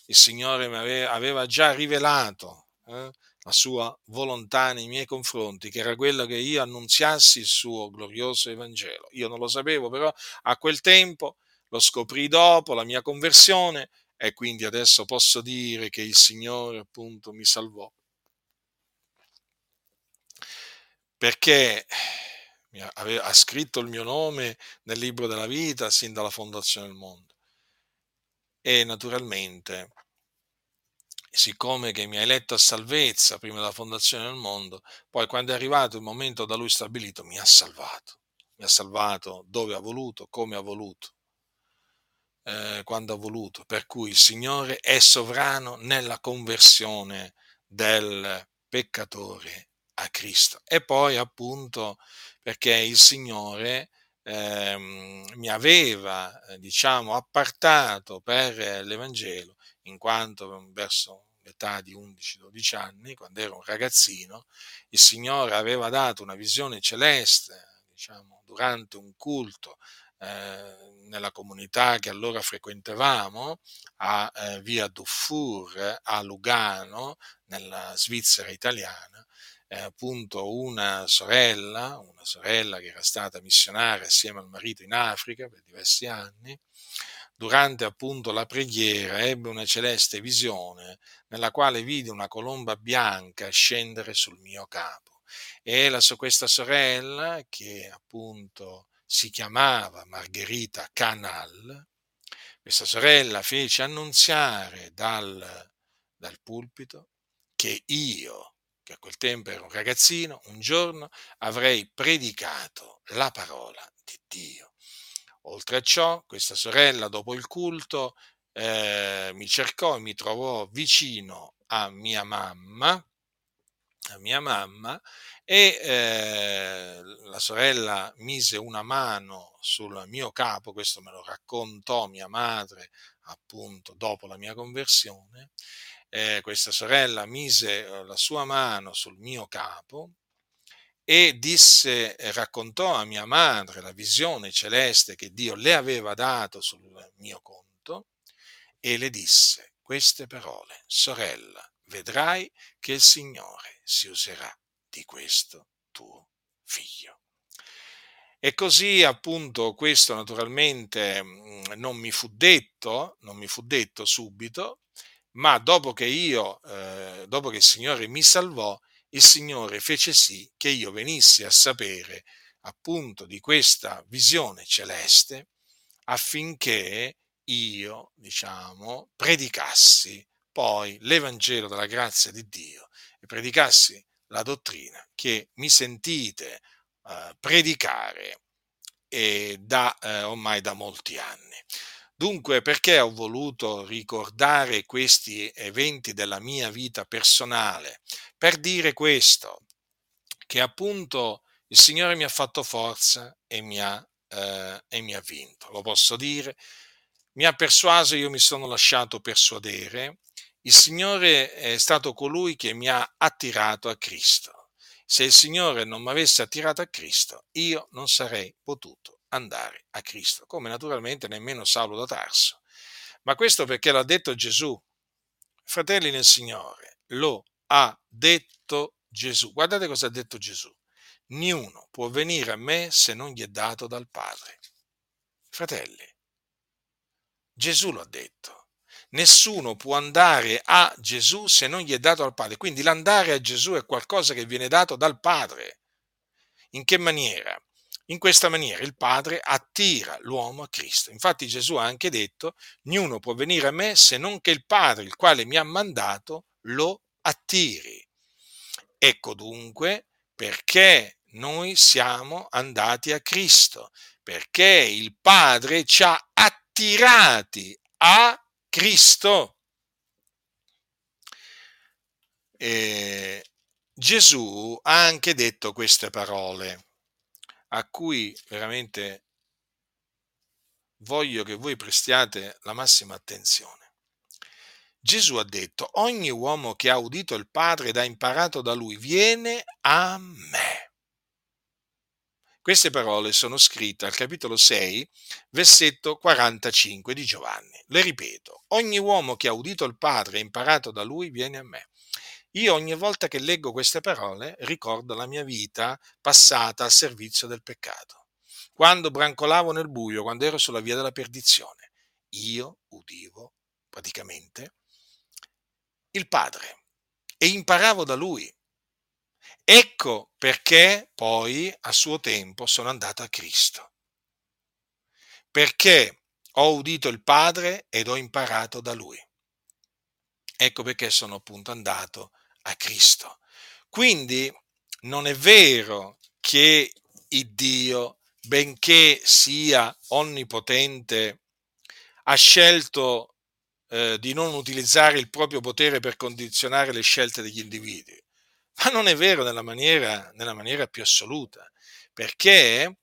Speaker 1: il Signore mi aveva, già rivelato eh, la sua volontà nei miei confronti, che era quella che io annunziassi il suo glorioso Evangelo. Io non lo sapevo, però a quel tempo lo scoprì dopo la mia conversione e quindi adesso posso dire che il Signore appunto mi salvò. Perché ha scritto il mio nome nel libro della vita sin dalla fondazione del mondo. E naturalmente, siccome che mi ha eletto a salvezza prima della fondazione del mondo, poi quando è arrivato il momento da lui stabilito, mi ha salvato. Mi ha salvato dove ha voluto, come ha voluto eh, quando ha voluto, per cui il Signore è sovrano nella conversione del peccatore a Cristo. E poi appunto perché il Signore ehm, mi aveva, eh, diciamo, appartato per l'Evangelo, in quanto verso l'età di 11-12 anni, quando ero un ragazzino, il Signore aveva dato una visione celeste, diciamo, durante un culto eh, nella comunità che allora frequentavamo, a eh, via Dufour, a Lugano, nella Svizzera italiana, eh, appunto una sorella, una sorella che era stata missionaria assieme al marito in Africa per diversi anni, durante appunto la preghiera ebbe una celeste visione nella quale vide una colomba bianca scendere sul mio capo. E la, questa sorella, che appunto si chiamava Margherita Canal, questa sorella fece annunziare dal, dal pulpito che io, che a quel tempo ero un ragazzino, un giorno avrei predicato la parola di Dio. Oltre a ciò, questa sorella, dopo il culto, eh, mi cercò e mi trovò vicino a mia mamma, a mia mamma e eh, la sorella mise una mano sul mio capo, questo me lo raccontò mia madre appunto dopo la mia conversione, eh, questa sorella mise eh, la sua mano sul mio capo e disse, raccontò a mia madre la visione celeste che Dio le aveva dato sul mio conto e le disse queste parole, sorella, vedrai che il Signore si userà di questo tuo figlio. E così appunto questo naturalmente mm, non mi fu detto, non mi fu detto subito, ma dopo che io, eh, dopo che il Signore mi salvò, il Signore fece sì che io venissi a sapere appunto di questa visione celeste affinché io, diciamo, predicassi poi l'Evangelo della grazia di Dio e predicassi la dottrina che mi sentite eh, predicare e da, eh, ormai da molti anni. Dunque, perché ho voluto ricordare questi eventi della mia vita personale? Per dire questo, che appunto il Signore mi ha fatto forza e mi ha, eh, e mi ha vinto, lo posso dire, mi ha persuaso, io mi sono lasciato persuadere il Signore è stato colui che mi ha attirato a Cristo. Se il Signore non mi avesse attirato a Cristo, io non sarei potuto andare a Cristo, come naturalmente nemmeno Saulo da Tarso. Ma questo perché l'ha detto Gesù. Fratelli nel Signore, lo ha detto Gesù. Guardate cosa ha detto Gesù. Niuno può venire a me se non gli è dato dal Padre. Fratelli, Gesù lo ha detto nessuno può andare a Gesù se non gli è dato dal Padre. Quindi l'andare a Gesù è qualcosa che viene dato dal Padre. In che maniera? In questa maniera il Padre attira l'uomo a Cristo. Infatti Gesù ha anche detto, niuno può venire a me se non che il Padre, il quale mi ha mandato, lo attiri. Ecco dunque perché noi siamo andati a Cristo, perché il Padre ci ha attirati a Cristo. E Gesù ha anche detto queste parole a cui veramente voglio che voi prestiate la massima attenzione. Gesù ha detto, ogni uomo che ha udito il Padre ed ha imparato da lui viene a me. Queste parole sono scritte al capitolo 6, versetto 45 di Giovanni. Le ripeto, ogni uomo che ha udito il Padre e imparato da lui viene a me. Io ogni volta che leggo queste parole ricordo la mia vita passata al servizio del peccato. Quando brancolavo nel buio, quando ero sulla via della perdizione, io udivo praticamente il Padre e imparavo da lui. Ecco perché poi a suo tempo sono andato a Cristo. Perché ho udito il Padre ed ho imparato da lui. Ecco perché sono appunto andato a Cristo. Quindi non è vero che il Dio, benché sia onnipotente, ha scelto eh, di non utilizzare il proprio potere per condizionare le scelte degli individui. Ma non è vero nella maniera, nella maniera più assoluta, perché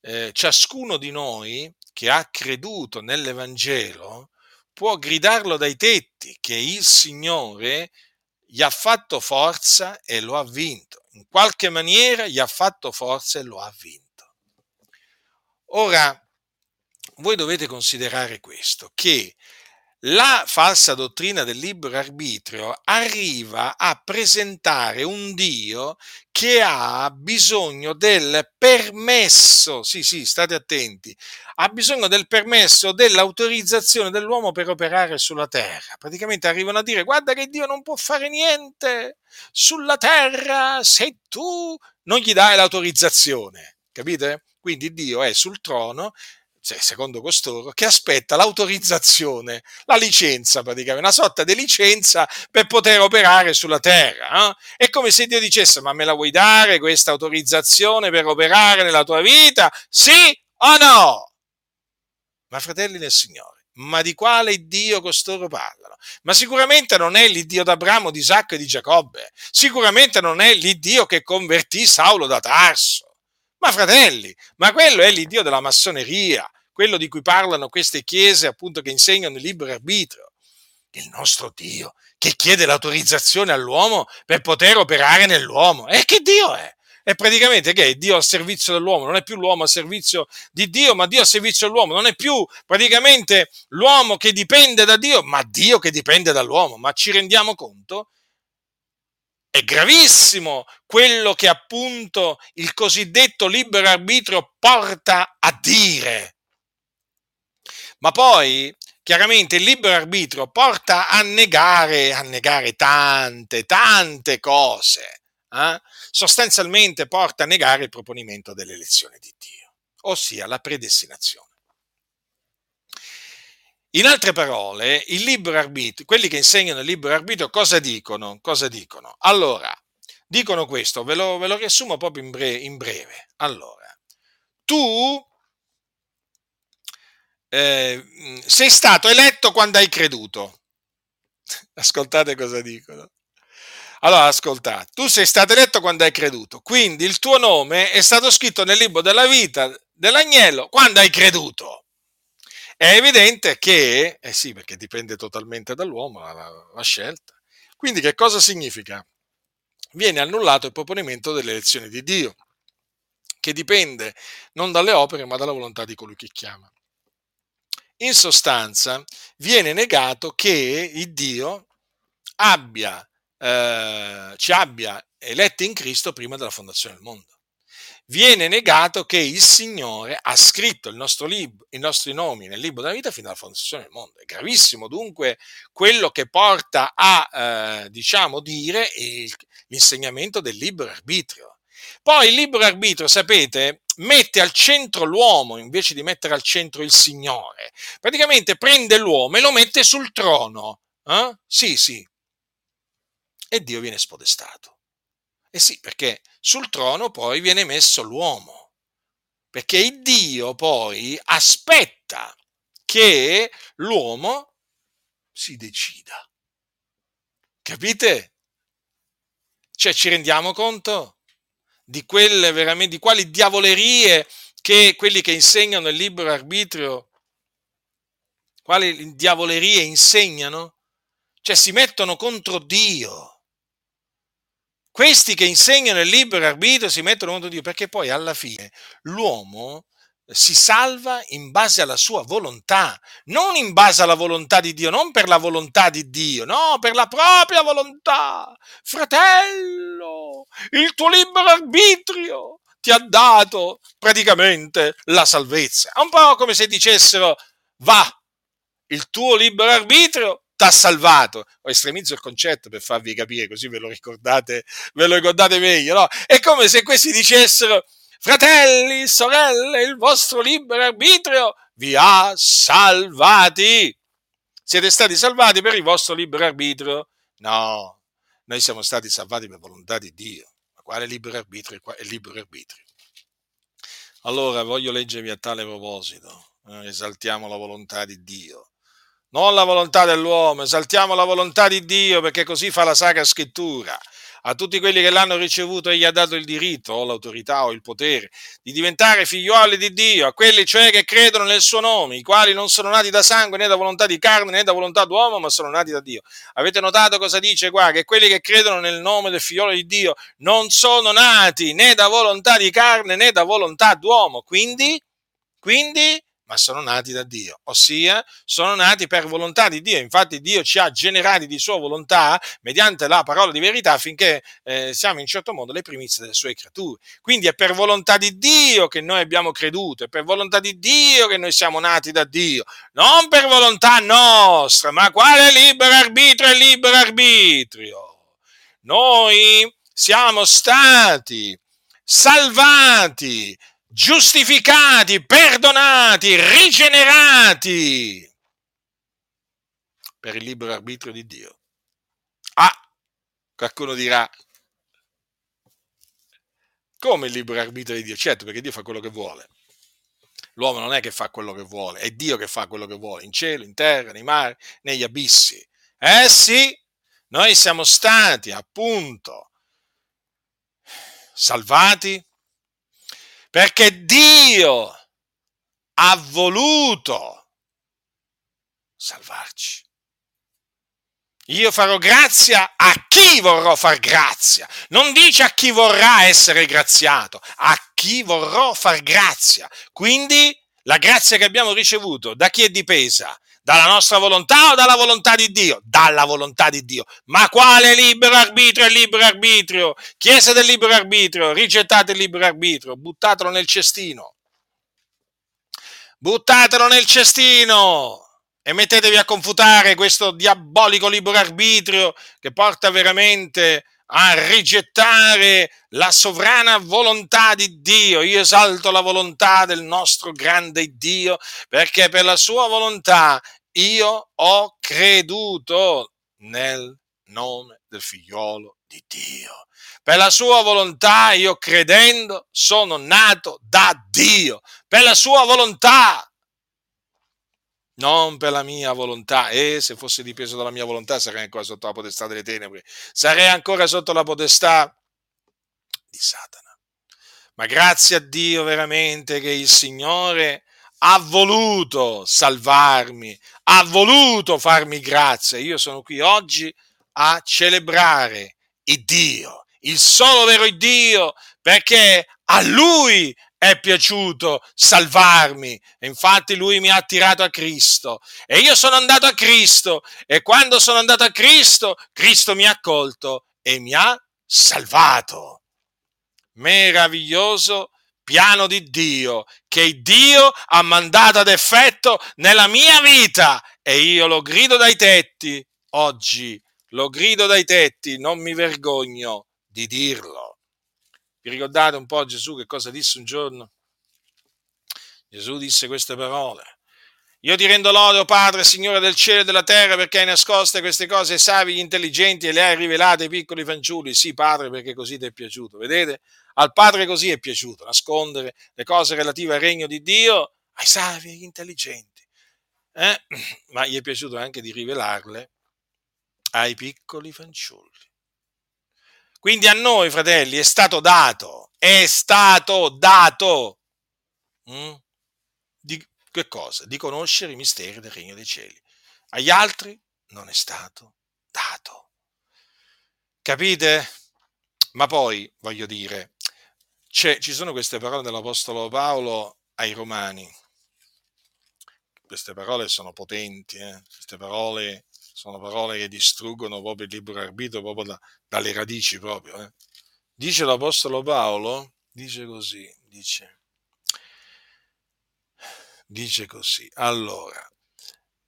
Speaker 1: eh, ciascuno di noi che ha creduto nell'Evangelo può gridarlo dai tetti che il Signore gli ha fatto forza e lo ha vinto. In qualche maniera gli ha fatto forza e lo ha vinto. Ora, voi dovete considerare questo, che la falsa dottrina del libero arbitrio arriva a presentare un Dio che ha bisogno del permesso, sì sì, state attenti, ha bisogno del permesso, dell'autorizzazione dell'uomo per operare sulla terra. Praticamente arrivano a dire guarda che Dio non può fare niente sulla terra se tu non gli dai l'autorizzazione, capite? Quindi Dio è sul trono cioè, secondo costoro, che aspetta l'autorizzazione, la licenza praticamente, una sorta di licenza per poter operare sulla terra. Eh? È come se Dio dicesse, ma me la vuoi dare questa autorizzazione per operare nella tua vita? Sì o no? Ma fratelli del Signore, ma di quale Dio costoro parlano? Ma sicuramente non è l'Iddio d'Abramo, di Isacco e di Giacobbe, sicuramente non è l'Iddio che convertì Saulo da Tarso ma fratelli, ma quello è l'Iddio della massoneria, quello di cui parlano queste chiese appunto che insegnano il libero arbitrio. Il nostro Dio che chiede l'autorizzazione all'uomo per poter operare nell'uomo. E che Dio è? È praticamente che è Dio al servizio dell'uomo, non è più l'uomo al servizio di Dio, ma Dio al servizio dell'uomo, non è più praticamente l'uomo che dipende da Dio, ma Dio che dipende dall'uomo. Ma ci rendiamo conto? È gravissimo quello che appunto il cosiddetto libero arbitrio porta a dire. Ma poi, chiaramente, il libero arbitrio porta a negare, a negare tante, tante cose. Eh? Sostanzialmente porta a negare il proponimento dell'elezione di Dio, ossia la predestinazione. In altre parole, il libero arbitrio, quelli che insegnano il libero arbitrio cosa dicono? Cosa dicono? Allora, dicono questo, ve lo, ve lo riassumo proprio in, bre- in, breve. Allora, tu eh, sei stato eletto quando hai creduto. Ascoltate cosa dicono. Allora, ascoltate, tu sei stato eletto quando hai creduto, quindi il tuo nome è stato scritto nel libro della vita dell'agnello quando hai creduto. È evidente che, eh sì, perché dipende totalmente dall'uomo la, la scelta. Quindi che cosa significa? Viene annullato il proponimento dell'elezione di Dio, che dipende non dalle opere ma dalla volontà di colui che chiama. In sostanza, viene negato che il Dio abbia, eh, ci abbia eletti in Cristo prima della fondazione del mondo viene negato che il Signore ha scritto il nostro libro, i nostri nomi nel libro della vita fino alla fondazione del mondo. È gravissimo dunque quello che porta a, eh, diciamo, dire il, l'insegnamento del libero arbitrio. Poi il libero arbitrio, sapete, mette al centro l'uomo invece di mettere al centro il Signore. Praticamente prende l'uomo e lo mette sul trono. Eh? Sì, sì. E Dio viene spodestato. Eh sì, perché sul trono poi viene messo l'uomo, perché il Dio poi aspetta che l'uomo si decida. Capite? Cioè ci rendiamo conto di quelle veramente, di quali diavolerie che quelli che insegnano il libero arbitrio, quali diavolerie insegnano? Cioè si mettono contro Dio questi che insegnano il libero arbitrio si mettono contro Dio perché poi alla fine l'uomo si salva in base alla sua volontà, non in base alla volontà di Dio, non per la volontà di Dio, no, per la propria volontà. Fratello, il tuo libero arbitrio ti ha dato praticamente la salvezza. È un po' come se dicessero, va, il tuo libero arbitrio ti ha salvato. Ho estremizzo il concetto per farvi capire, così ve lo ricordate, ve lo ricordate meglio, no? È come se questi dicessero, fratelli, sorelle, il vostro libero arbitrio vi ha salvati. Siete stati salvati per il vostro libero arbitrio? No, noi siamo stati salvati per volontà di Dio. Ma quale libero arbitrio è libero arbitrio? Allora voglio leggervi a tale proposito, eh, esaltiamo la volontà di Dio non la volontà dell'uomo, esaltiamo la volontà di Dio perché così fa la Sacra Scrittura. A tutti quelli che l'hanno ricevuto egli ha dato il diritto o l'autorità o il potere di diventare figliuoli di Dio, a quelli cioè che credono nel suo nome, i quali non sono nati da sangue né da volontà di carne né da volontà d'uomo, ma sono nati da Dio. Avete notato cosa dice qua? Che quelli che credono nel nome del figliolo di Dio non sono nati né da volontà di carne né da volontà d'uomo. Quindi, quindi ma sono nati da Dio, ossia sono nati per volontà di Dio. Infatti Dio ci ha generati di sua volontà mediante la parola di verità affinché eh, siamo in certo modo le primizie delle sue creature. Quindi è per volontà di Dio che noi abbiamo creduto, è per volontà di Dio che noi siamo nati da Dio, non per volontà nostra, ma quale libero arbitrio è libero arbitrio? Noi siamo stati salvati giustificati, perdonati, rigenerati per il libero arbitrio di Dio. Ah, qualcuno dirà, come il libero arbitrio di Dio? Certo, perché Dio fa quello che vuole. L'uomo non è che fa quello che vuole, è Dio che fa quello che vuole, in cielo, in terra, nei mari, negli abissi. Eh sì, noi siamo stati appunto salvati perché Dio ha voluto salvarci. Io farò grazia a chi vorrò far grazia. Non dice a chi vorrà essere graziato, a chi vorrò far grazia. Quindi la grazia che abbiamo ricevuto da chi è dipesa? Dalla nostra volontà o dalla volontà di Dio? Dalla volontà di Dio. Ma quale libero arbitrio è libero arbitrio? Chiesa del libero arbitrio, rigettate il libero arbitrio, buttatelo nel cestino. Buttatelo nel cestino e mettetevi a confutare questo diabolico libero arbitrio che porta veramente a rigettare la sovrana volontà di Dio. Io esalto la volontà del nostro grande Dio perché per la sua volontà io ho creduto nel nome del figliolo di Dio. Per la sua volontà io credendo sono nato da Dio. Per la sua volontà non per la mia volontà. E se fosse dipeso dalla mia volontà sarei ancora sotto la potestà delle tenebre, sarei ancora sotto la potestà di Satana. Ma grazie a Dio veramente che il Signore ha voluto salvarmi, ha voluto farmi grazia. Io sono qui oggi a celebrare il Dio, il solo vero Dio, perché a Lui è piaciuto salvarmi. E infatti lui mi ha attirato a Cristo. E io sono andato a Cristo. E quando sono andato a Cristo, Cristo mi ha accolto e mi ha salvato. Meraviglioso piano di Dio che Dio ha mandato ad effetto nella mia vita. E io lo grido dai tetti oggi. Lo grido dai tetti, non mi vergogno di dirlo. Vi ricordate un po' Gesù che cosa disse un giorno? Gesù disse queste parole. Io ti rendo lode, o Padre, Signore del cielo e della terra, perché hai nascoste queste cose ai savi, gli intelligenti e le hai rivelate ai piccoli fanciulli. Sì, Padre, perché così ti è piaciuto. Vedete? Al Padre così è piaciuto nascondere le cose relative al regno di Dio ai savi e agli intelligenti. Eh? Ma gli è piaciuto anche di rivelarle ai piccoli fanciulli. Quindi a noi, fratelli, è stato dato, è stato dato. Mm? Di che cosa? Di conoscere i misteri del regno dei cieli. Agli altri non è stato dato. Capite? Ma poi, voglio dire, ci sono queste parole dell'Apostolo Paolo ai Romani. Queste parole sono potenti, eh? queste parole sono parole che distruggono proprio il libero arbitrio, proprio da, dalle radici proprio. Eh? Dice l'Apostolo Paolo, dice così, dice, dice così, allora,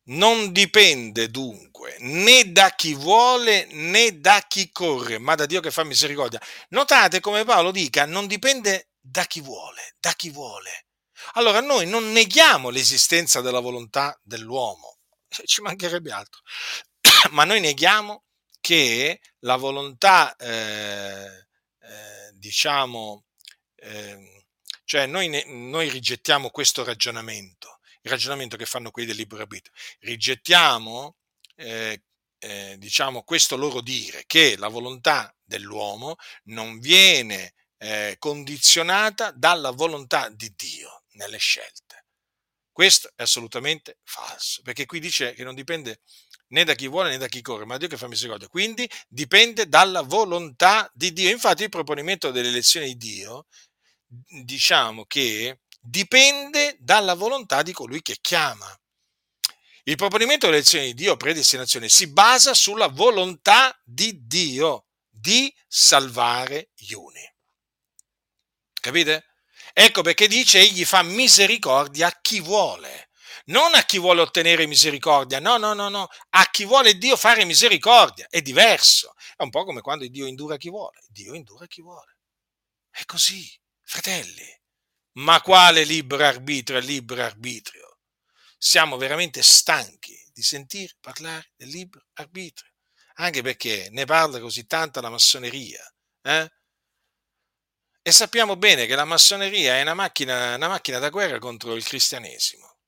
Speaker 1: non dipende dunque né da chi vuole né da chi corre, ma da Dio che fa misericordia. Notate come Paolo dica, non dipende da chi vuole, da chi vuole. Allora noi non neghiamo l'esistenza della volontà dell'uomo, ci mancherebbe altro, ma noi neghiamo che la volontà, eh, eh, diciamo, eh, cioè noi, noi rigettiamo questo ragionamento il ragionamento che fanno quelli del libero arbitrio. Rigettiamo, eh, eh, diciamo, questo loro dire che la volontà dell'uomo non viene eh, condizionata dalla volontà di Dio nelle scelte. Questo è assolutamente falso, perché qui dice che non dipende né da chi vuole né da chi corre, ma Dio che fa misericordia. Quindi dipende dalla volontà di Dio. Infatti il proponimento dell'elezione di Dio, diciamo che dipende dalla volontà di colui che chiama. Il proponimento dell'elezione di Dio, predestinazione, si basa sulla volontà di Dio di salvare gli uni. Capite? Ecco perché dice egli fa misericordia a chi vuole, non a chi vuole ottenere misericordia, no, no, no, no, a chi vuole Dio fare misericordia, è diverso. È un po' come quando Dio indura chi vuole, Dio indura chi vuole. È così, fratelli. Ma quale libero arbitrio è libero arbitrio? Siamo veramente stanchi di sentire parlare del libero arbitrio, anche perché ne parla così tanta la massoneria. Eh? E sappiamo bene che la massoneria è una macchina, una macchina da guerra contro il cristianesimo.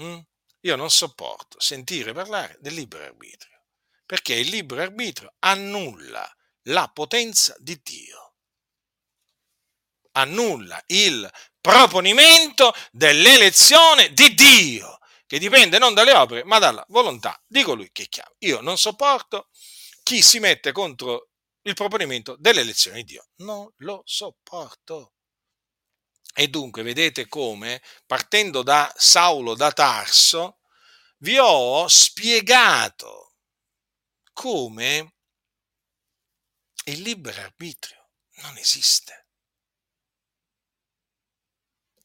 Speaker 1: Mm? Io non sopporto sentire parlare del libero arbitrio, perché il libero arbitrio annulla la potenza di Dio annulla il proponimento dell'elezione di Dio, che dipende non dalle opere, ma dalla volontà di colui che chiama. Io non sopporto chi si mette contro il proponimento dell'elezione di Dio. Non lo sopporto. E dunque vedete come, partendo da Saulo da Tarso, vi ho spiegato come il libero arbitrio non esiste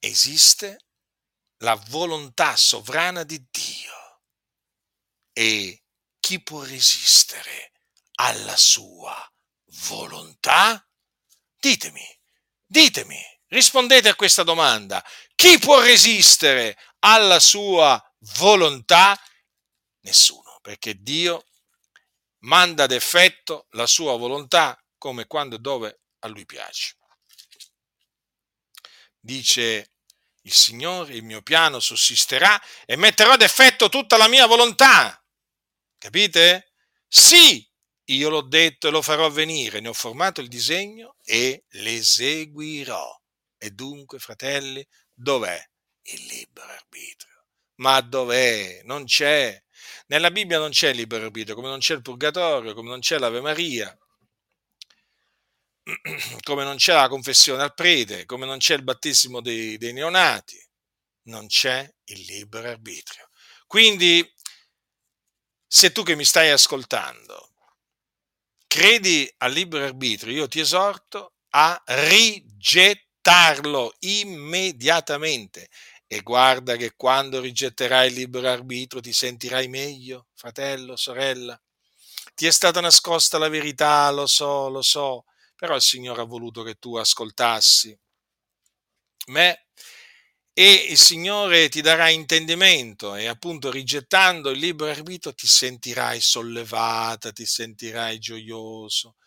Speaker 1: esiste la volontà sovrana di Dio e chi può resistere alla sua volontà? Ditemi, ditemi, rispondete a questa domanda. Chi può resistere alla sua volontà? Nessuno, perché Dio manda ad effetto la sua volontà come quando e dove a lui piace. Dice il Signore, il mio piano sussisterà e metterò ad effetto tutta la mia volontà. Capite? Sì, io l'ho detto e lo farò avvenire, ne ho formato il disegno e l'eseguirò. E dunque, fratelli, dov'è il libero arbitrio? Ma dov'è? Non c'è. Nella Bibbia non c'è il libero arbitrio, come non c'è il purgatorio, come non c'è l'Ave Maria, come non c'è la confessione al prete, come non c'è il battesimo dei, dei neonati, non c'è il libero arbitrio. Quindi, se tu che mi stai ascoltando credi al libero arbitrio, io ti esorto a rigettarlo immediatamente. E guarda che quando rigetterai il libero arbitrio ti sentirai meglio, fratello, sorella. Ti è stata nascosta la verità, lo so, lo so, però il Signore ha voluto che tu ascoltassi me e il Signore ti darà intendimento e appunto rigettando il libero arbitrio ti sentirai sollevata, ti sentirai gioioso,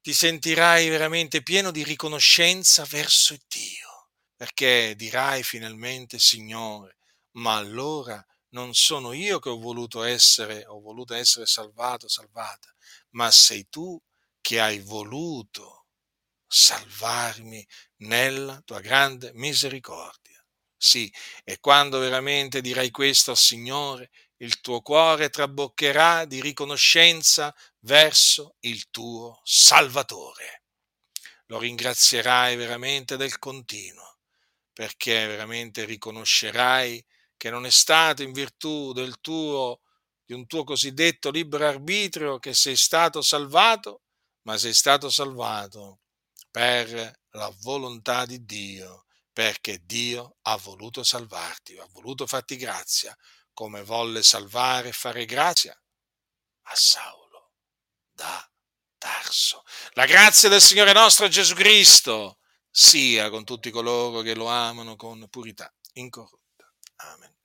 Speaker 1: ti sentirai veramente pieno di riconoscenza verso Dio, perché dirai finalmente Signore, ma allora non sono io che ho voluto essere, ho voluto essere salvato, salvata, ma sei tu che hai voluto salvarmi nella tua grande misericordia. Sì, e quando veramente dirai questo al Signore, il tuo cuore traboccherà di riconoscenza verso il tuo Salvatore. Lo ringrazierai veramente del continuo, perché veramente riconoscerai che non è stato in virtù del tuo, di un tuo cosiddetto libero arbitrio che sei stato salvato, ma sei stato salvato per la volontà di Dio, perché Dio ha voluto salvarti, ha voluto farti grazia, come volle salvare e fare grazia a Saulo da Tarso. La grazia del Signore nostro Gesù Cristo sia con tutti coloro che lo amano con purità incorrotta. Amen.